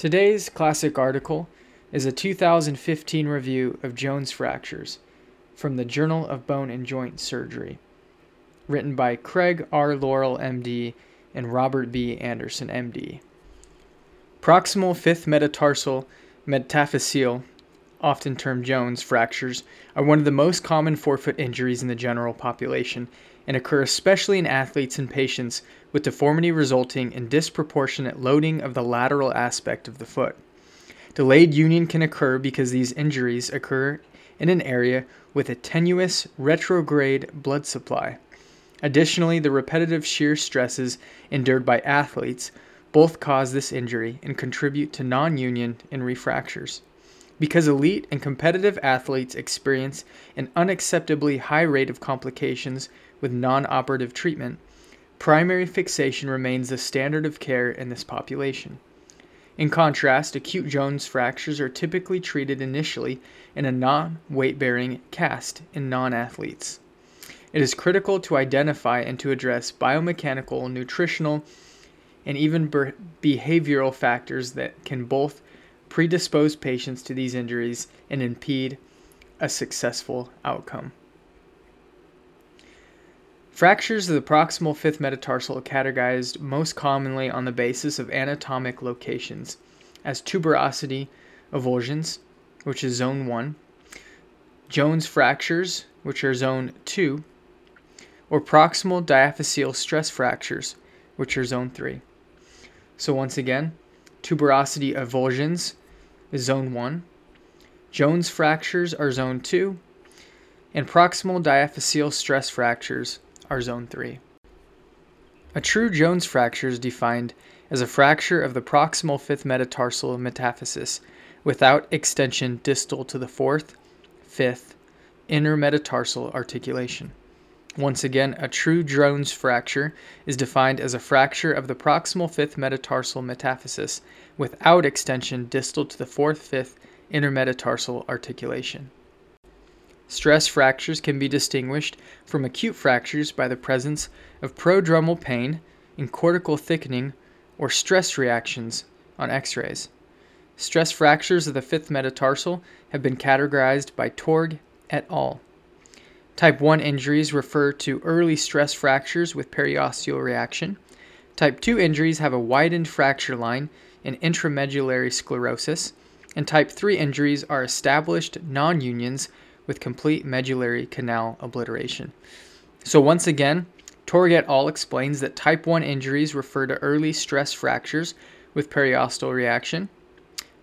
Today's classic article is a 2015 review of Jones fractures from the Journal of Bone and Joint Surgery, written by Craig R. Lareau, MD, and Robert B. Anderson, MD. Proximal fifth metatarsal metaphyseal, often termed Jones fractures, are one of the most common forefoot injuries in the general population and occur especially in athletes and patients with deformity resulting in disproportionate loading of the lateral aspect of the foot. Delayed union can occur because these injuries occur in an area with a tenuous retrograde blood supply. Additionally, the repetitive shear stresses endured by athletes both cause this injury and contribute to non union and refractures. Because elite and competitive athletes experience an unacceptably high rate of complications with non operative treatment, primary fixation remains the standard of care in this population. In contrast, acute Jones fractures are typically treated initially in a non weight bearing cast in non athletes. It is critical to identify and to address biomechanical, nutritional, and even behavioral factors that can both predispose patients to these injuries and impede a successful outcome. Fractures of the proximal fifth metatarsal are categorized most commonly on the basis of anatomic locations as tuberosity avulsions, which is zone 1, Jones fractures, which are zone 2, or proximal diaphyseal stress fractures, which are zone 3. So once again, tuberosity avulsions is zone 1, Jones fractures are zone 2, and proximal diaphyseal stress fractures are zone 3. A true Jones fracture is defined as a fracture of the proximal fifth metatarsal metaphysis without extension distal to the fourth, fifth, intermetatarsal articulation. Once again, a true Jones fracture is defined as a fracture of the proximal fifth metatarsal metaphysis without extension distal to the fourth, fifth, intermetatarsal articulation. Stress fractures can be distinguished from acute fractures by the presence of prodromal pain and cortical thickening or stress reactions on x rays. Stress fractures of the fifth metatarsal have been categorized by Torg et al. Type 1 injuries refer to early stress fractures with periosteal reaction. Type 2 injuries have a widened fracture line and intramedullary sclerosis. And type 3 injuries are established non unions with complete medullary canal obliteration. So, once again, Torg et al. explains that type 1 injuries refer to early stress fractures with periosteal reaction.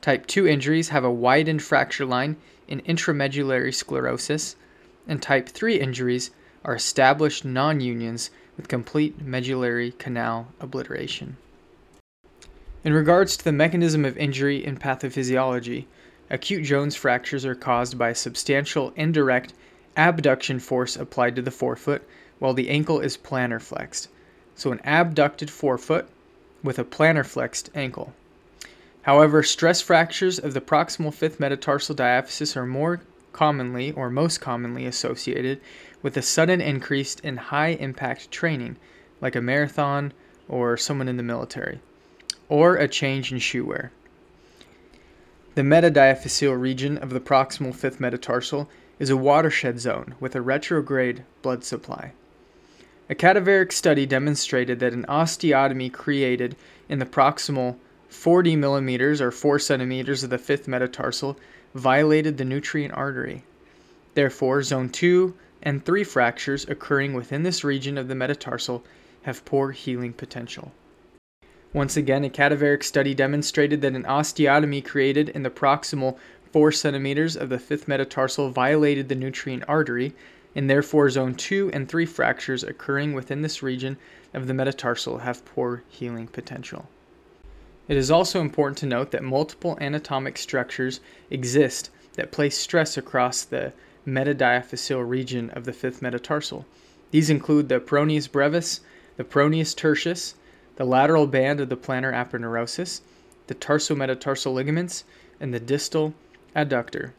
Type 2 injuries have a widened fracture line in intramedullary sclerosis and type 3 injuries are established non unions with complete medullary canal obliteration. In regards to the mechanism of injury and pathophysiology, acute Jones fractures are caused by substantial indirect abduction force applied to the forefoot while the ankle is plantar flexed. So, an abducted forefoot with a plantar flexed ankle. However, stress fractures of the proximal fifth metatarsal diaphysis are more commonly or most commonly associated with a sudden increase in high impact training, like a marathon or someone in the military, or a change in shoe wear. The metadiaphyseal region of the proximal fifth metatarsal is a watershed zone with a retrograde blood supply. A cadaveric study demonstrated that an osteotomy created in the proximal 40 millimeters or 4 centimeters of the fifth metatarsal violated the nutrient artery. Therefore, zone 2 and 3 fractures occurring within this region of the metatarsal have poor healing potential. Once again, a cadaveric study demonstrated that an osteotomy created in the proximal 4 centimeters of the fifth metatarsal violated the nutrient artery, and therefore zone 2 and 3 fractures occurring within this region of the metatarsal have poor healing potential. It is also important to note that multiple anatomic structures exist that place stress across the metadiaphyseal region of the fifth metatarsal. These include the peroneus brevis, the peroneus tertius, the lateral band of the plantar aponeurosis, the tarsometatarsal ligaments, and the distal adductor.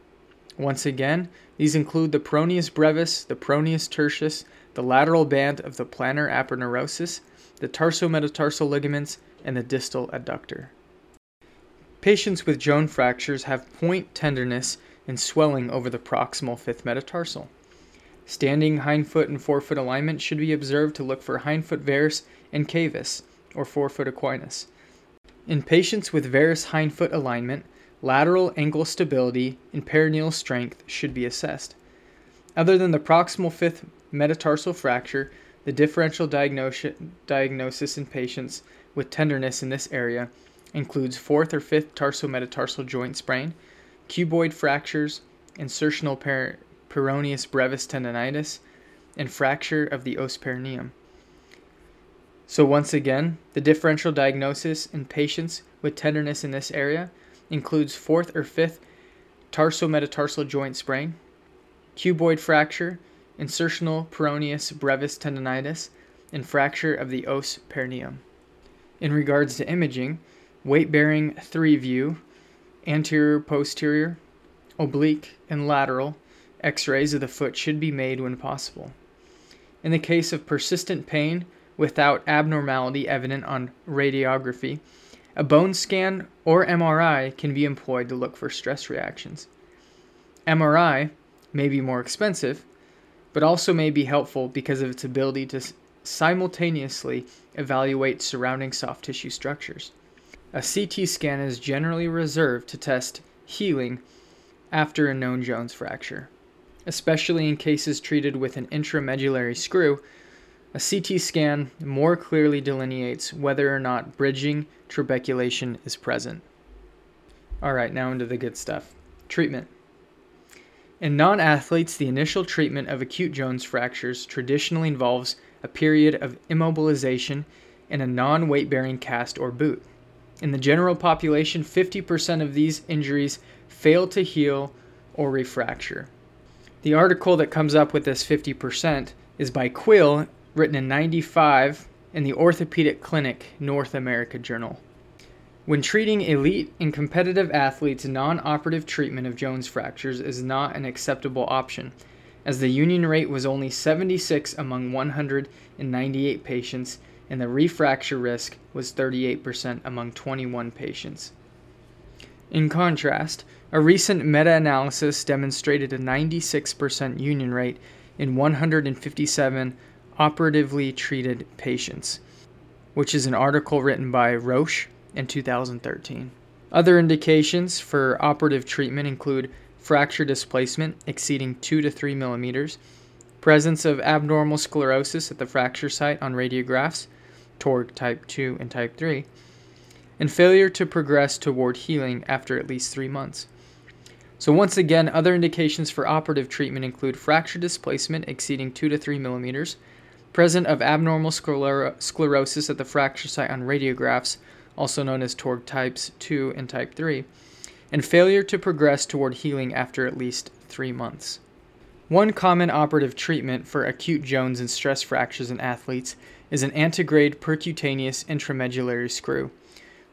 Once again, these include the peroneus brevis, the peroneus tertius, the lateral band of the plantar aponeurosis, the tarsometatarsal ligaments, and the distal adductor. Patients with Jones fractures have point tenderness and swelling over the proximal fifth metatarsal. Standing hindfoot and forefoot alignment should be observed to look for hindfoot varus and cavus, or forefoot equinus. In patients with varus hindfoot alignment, lateral ankle stability and peroneal strength should be assessed. Other than the proximal fifth metatarsal fracture, the differential diagnosis in patients with tenderness in this area includes fourth or fifth tarsometatarsal joint sprain, cuboid fractures, insertional per- peroneus brevis tendonitis, and fracture of the os peroneum. So, once again, the differential diagnosis in patients with tenderness in this area includes fourth or fifth tarsometatarsal joint sprain, cuboid fracture, insertional peroneus brevis tendonitis, and fracture of the os peroneum. In regards to imaging, weight bearing 3 view, anterior, posterior, oblique, and lateral x rays of the foot should be made when possible. In the case of persistent pain without abnormality evident on radiography, a bone scan or MRI can be employed to look for stress reactions. MRI may be more expensive, but also may be helpful because of its ability to simultaneously evaluate surrounding soft tissue structures. A CT scan is generally reserved to test healing after a known Jones fracture. Especially in cases treated with an intramedullary screw, a CT scan more clearly delineates whether or not bridging trabeculation is present. Alright, now into the good stuff. Treatment. In non athletes, the initial treatment of acute Jones fractures traditionally involves a period of immobilization in a non weight bearing cast or boot. In the general population, 50% of these injuries fail to heal or refracture. The article that comes up with this 50% is by Quill, written in 95 in the Orthopedic Clinic North America Journal. When treating elite and competitive athletes, non operative treatment of Jones fractures is not an acceptable option, as the union rate was only 76 among 198 patients and the refracture risk was 38% among 21 patients. In contrast, a recent meta analysis demonstrated a 96% union rate in 157 operatively treated patients, which is an article written by Roche in 2013. Other indications for operative treatment include fracture displacement exceeding 2 to 3 millimeters, presence of abnormal sclerosis at the fracture site on radiographs, TORG type 2 and type 3, and failure to progress toward healing after at least three months. So, once again, other indications for operative treatment include fracture displacement exceeding 2 to 3 millimeters, present of abnormal scler- sclerosis at the fracture site on radiographs, also known as TORG types 2 and type 3, and failure to progress toward healing after at least three months. One common operative treatment for acute Jones and stress fractures in athletes is an antegrade percutaneous intramedullary screw.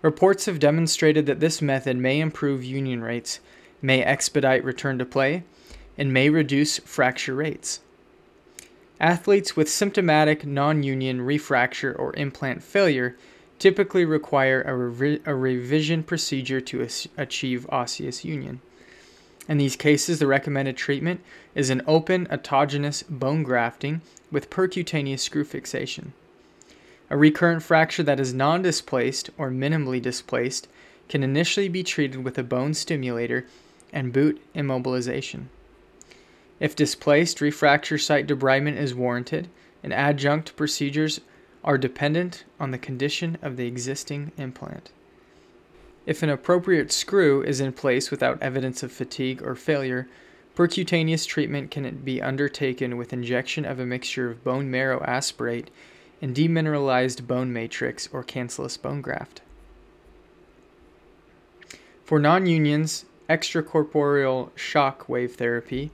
Reports have demonstrated that this method may improve union rates, may expedite return to play, and may reduce fracture rates. Athletes with symptomatic non union refracture or implant failure typically require a, revi- a revision procedure to as- achieve osseous union. In these cases, the recommended treatment is an open autogenous bone grafting with percutaneous screw fixation. A recurrent fracture that is non displaced or minimally displaced can initially be treated with a bone stimulator and boot immobilization. If displaced, refracture site debridement is warranted, and adjunct procedures are dependent on the condition of the existing implant. If an appropriate screw is in place without evidence of fatigue or failure, percutaneous treatment can be undertaken with injection of a mixture of bone marrow aspirate and demineralized bone matrix or cancellous bone graft. For non unions, extracorporeal shock wave therapy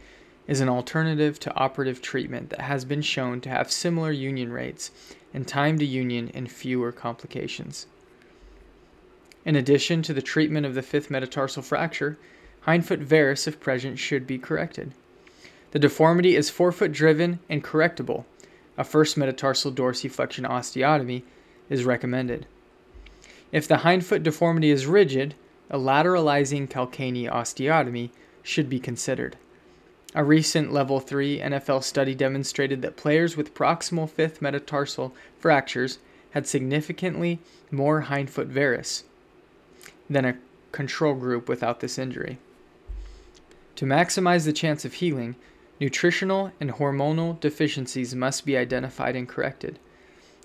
is an alternative to operative treatment that has been shown to have similar union rates and time to union and fewer complications. In addition to the treatment of the fifth metatarsal fracture, hindfoot varus, if present, should be corrected. The deformity is forefoot driven and correctable a first metatarsal dorsiflexion osteotomy is recommended. If the hindfoot deformity is rigid, a lateralizing calcaneo osteotomy should be considered. A recent level 3 NFL study demonstrated that players with proximal fifth metatarsal fractures had significantly more hindfoot varus than a control group without this injury. To maximize the chance of healing, nutritional and hormonal deficiencies must be identified and corrected.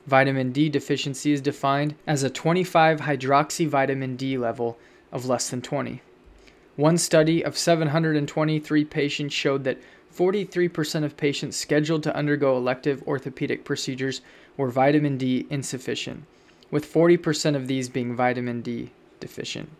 Vitamin D deficiency is defined as a 25 hydroxy vitamin D level of less than 20. One study of 723 patients showed that 43% of patients scheduled to undergo elective orthopedic procedures were vitamin D insufficient, with 40% of these being vitamin D deficient.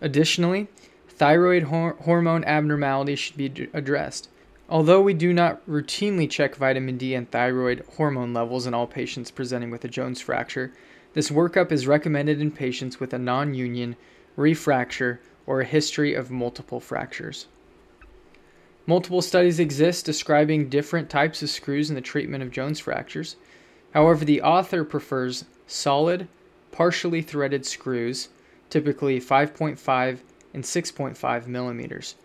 Additionally, thyroid hor- hormone abnormalities should be d- addressed. Although we do not routinely check vitamin D and thyroid hormone levels in all patients presenting with a Jones fracture, this workup is recommended in patients with a non union, refracture, or a history of multiple fractures. Multiple studies exist describing different types of screws in the treatment of Jones fractures. However, the author prefers solid, partially threaded screws, typically 5.5 and 6.5 millimeters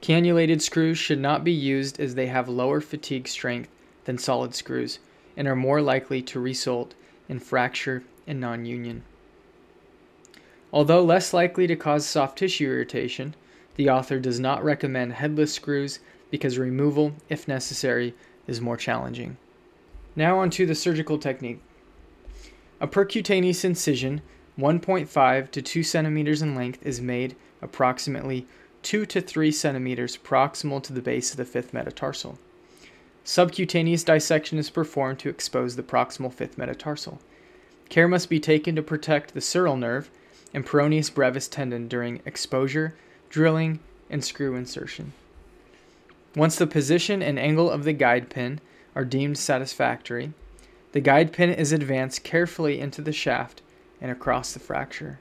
Cannulated screws should not be used as they have lower fatigue strength than solid screws and are more likely to result in fracture and non union. Although less likely to cause soft tissue irritation, the author does not recommend headless screws because removal, if necessary, is more challenging. Now, on to the surgical technique. A percutaneous incision, 1.5 to 2 centimeters in length, is made approximately 2 to 3 centimeters proximal to the base of the fifth metatarsal. Subcutaneous dissection is performed to expose the proximal fifth metatarsal. Care must be taken to protect the sural nerve and peroneus brevis tendon during exposure, drilling, and screw insertion. Once the position and angle of the guide pin are deemed satisfactory, the guide pin is advanced carefully into the shaft and across the fracture.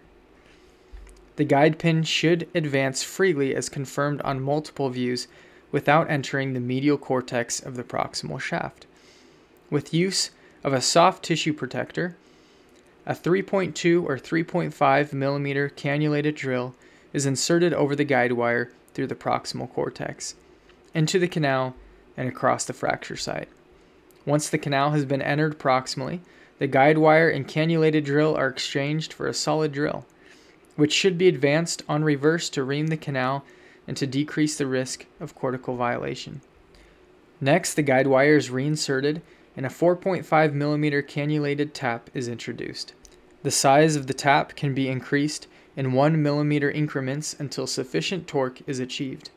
The guide pin should advance freely as confirmed on multiple views without entering the medial cortex of the proximal shaft. With use of a soft tissue protector, a 3.2 or 3.5 millimeter cannulated drill is inserted over the guide wire through the proximal cortex, into the canal, and across the fracture site. Once the canal has been entered proximally, the guide wire and cannulated drill are exchanged for a solid drill which should be advanced on reverse to ream the canal and to decrease the risk of cortical violation. Next, the guide wire is reinserted and a 4.5 millimeter cannulated tap is introduced. The size of the tap can be increased in 1 millimeter increments until sufficient torque is achieved.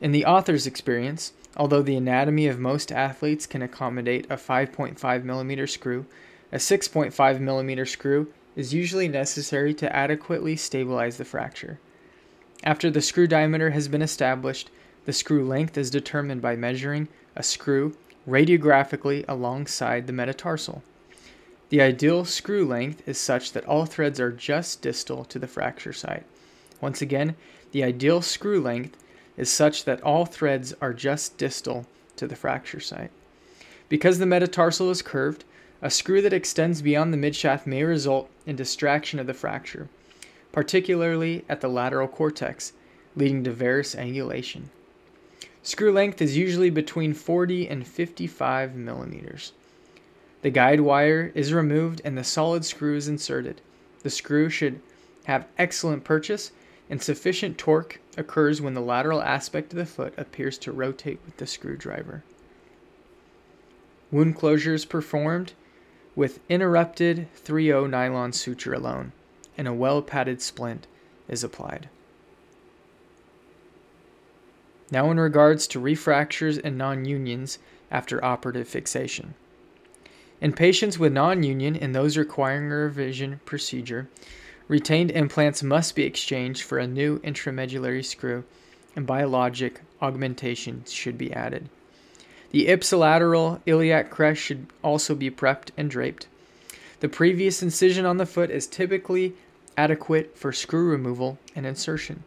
In the author's experience, although the anatomy of most athletes can accommodate a 5.5 millimeter screw, a 6.5 millimeter screw is usually necessary to adequately stabilize the fracture. After the screw diameter has been established, the screw length is determined by measuring a screw radiographically alongside the metatarsal. The ideal screw length is such that all threads are just distal to the fracture site. Once again, the ideal screw length is such that all threads are just distal to the fracture site. Because the metatarsal is curved, a screw that extends beyond the midshaft may result in distraction of the fracture, particularly at the lateral cortex, leading to varus angulation. Screw length is usually between 40 and 55 millimeters. The guide wire is removed and the solid screw is inserted. The screw should have excellent purchase and sufficient torque occurs when the lateral aspect of the foot appears to rotate with the screwdriver. Wound closure is performed with interrupted 3-0 nylon suture alone, and a well padded splint is applied. Now, in regards to refractures and non unions after operative fixation. In patients with non union and those requiring a revision procedure, retained implants must be exchanged for a new intramedullary screw, and biologic augmentation should be added. The ipsilateral iliac crest should also be prepped and draped. The previous incision on the foot is typically adequate for screw removal and insertion.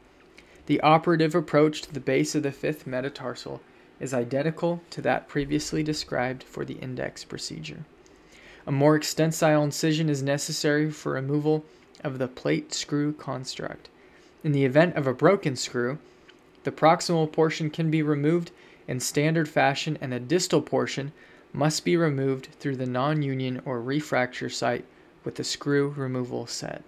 The operative approach to the base of the fifth metatarsal is identical to that previously described for the index procedure. A more extensile incision is necessary for removal of the plate screw construct. In the event of a broken screw, the proximal portion can be removed in standard fashion and the distal portion must be removed through the non-union or refracture site with the screw removal set.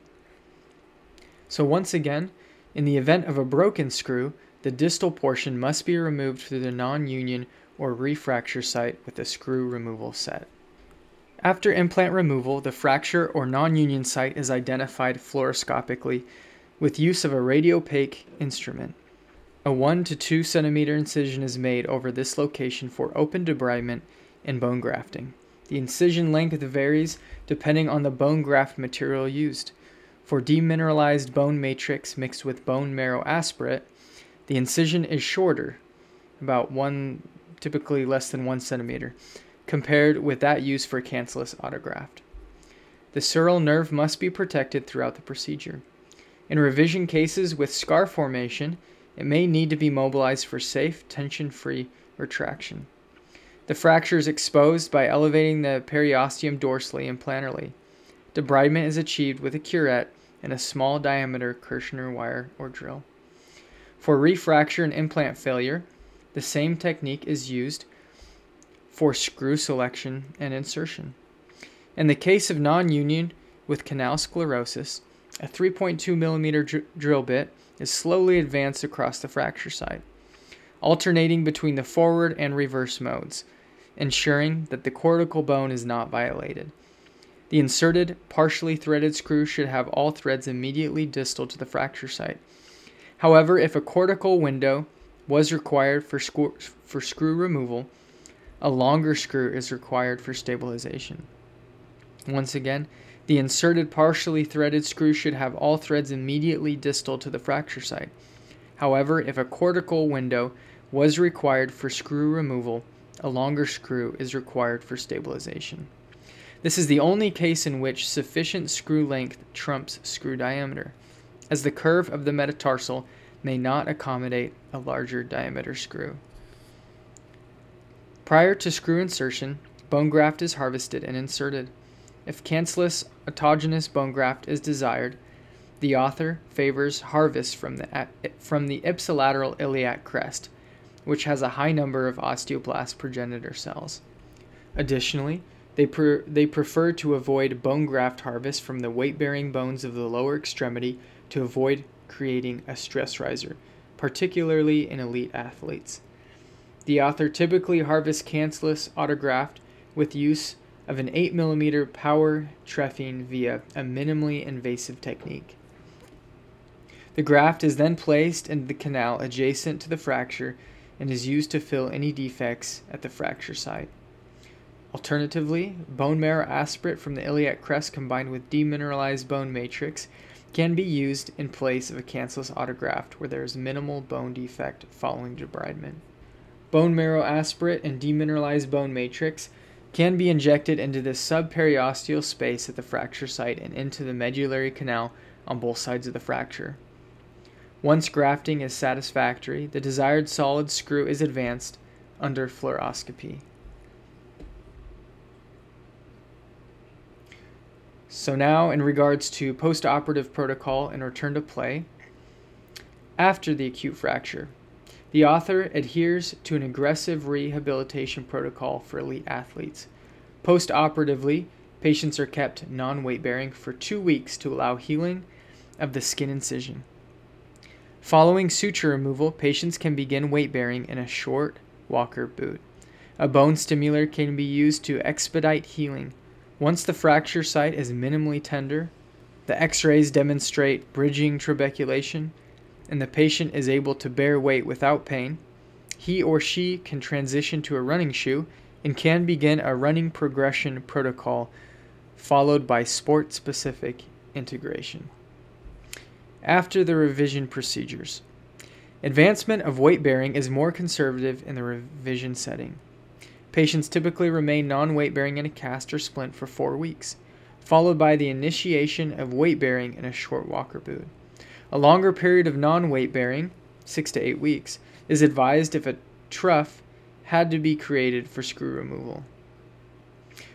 So once again, in the event of a broken screw, the distal portion must be removed through the non-union or refracture site with the screw removal set. After implant removal, the fracture or non-union site is identified fluoroscopically with use of a radiopaque instrument. A 1 to 2 centimeter incision is made over this location for open debridement and bone grafting. The incision length varies depending on the bone graft material used. For demineralized bone matrix mixed with bone marrow aspirate, the incision is shorter, about one, typically less than one centimeter, compared with that used for cancellous autograft. The sural nerve must be protected throughout the procedure. In revision cases with scar formation, it may need to be mobilized for safe, tension free retraction. The fracture is exposed by elevating the periosteum dorsally and plantarly. Debridement is achieved with a curette and a small diameter Kirschner wire or drill. For refracture and implant failure, the same technique is used for screw selection and insertion. In the case of non union with canal sclerosis, a 3.2 millimeter dr- drill bit is slowly advanced across the fracture site, alternating between the forward and reverse modes, ensuring that the cortical bone is not violated. The inserted, partially threaded screw should have all threads immediately distal to the fracture site. However, if a cortical window was required for, for screw removal, a longer screw is required for stabilization. Once again, the inserted partially threaded screw should have all threads immediately distal to the fracture site. However, if a cortical window was required for screw removal, a longer screw is required for stabilization. This is the only case in which sufficient screw length trumps screw diameter, as the curve of the metatarsal may not accommodate a larger diameter screw. Prior to screw insertion, bone graft is harvested and inserted. If cancellous autogenous bone graft is desired, the author favors harvest from the, from the ipsilateral iliac crest, which has a high number of osteoblast progenitor cells. Additionally, they, they prefer to avoid bone graft harvest from the weight bearing bones of the lower extremity to avoid creating a stress riser, particularly in elite athletes. The author typically harvests cancellous autograft with use of an 8mm power trephine via a minimally invasive technique. The graft is then placed in the canal adjacent to the fracture and is used to fill any defects at the fracture site. Alternatively, bone marrow aspirate from the iliac crest combined with demineralized bone matrix can be used in place of a cancellous autograft where there is minimal bone defect following debridement. Bone marrow aspirate and demineralized bone matrix can be injected into the subperiosteal space at the fracture site and into the medullary canal on both sides of the fracture. Once grafting is satisfactory, the desired solid screw is advanced under fluoroscopy. So, now in regards to postoperative protocol and return to play, after the acute fracture, the author adheres to an aggressive rehabilitation protocol for elite athletes. Postoperatively, patients are kept non weight bearing for two weeks to allow healing of the skin incision. Following suture removal, patients can begin weight bearing in a short walker boot. A bone stimulator can be used to expedite healing. Once the fracture site is minimally tender, the x rays demonstrate bridging trabeculation and the patient is able to bear weight without pain, he or she can transition to a running shoe and can begin a running progression protocol followed by sport specific integration. After the revision procedures, advancement of weight bearing is more conservative in the revision setting. Patients typically remain non weight bearing in a cast or splint for four weeks, followed by the initiation of weight bearing in a short walker boot. A longer period of non weight bearing, six to eight weeks, is advised if a trough had to be created for screw removal.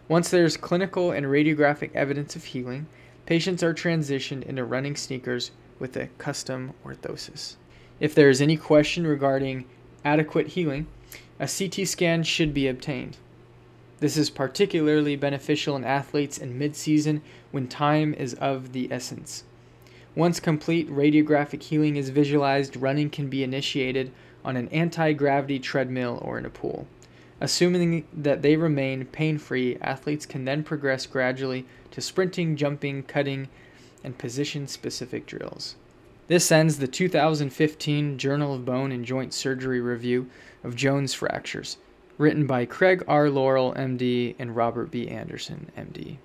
Once there is clinical and radiographic evidence of healing, patients are transitioned into running sneakers with a custom orthosis. If there is any question regarding adequate healing, a CT scan should be obtained. This is particularly beneficial in athletes in midseason when time is of the essence. Once complete radiographic healing is visualized, running can be initiated on an anti gravity treadmill or in a pool. Assuming that they remain pain free, athletes can then progress gradually to sprinting, jumping, cutting, and position specific drills. This ends the 2015 Journal of Bone and Joint Surgery review of Jones fractures, written by Craig R. Lareau, MD, and Robert B. Anderson, MD.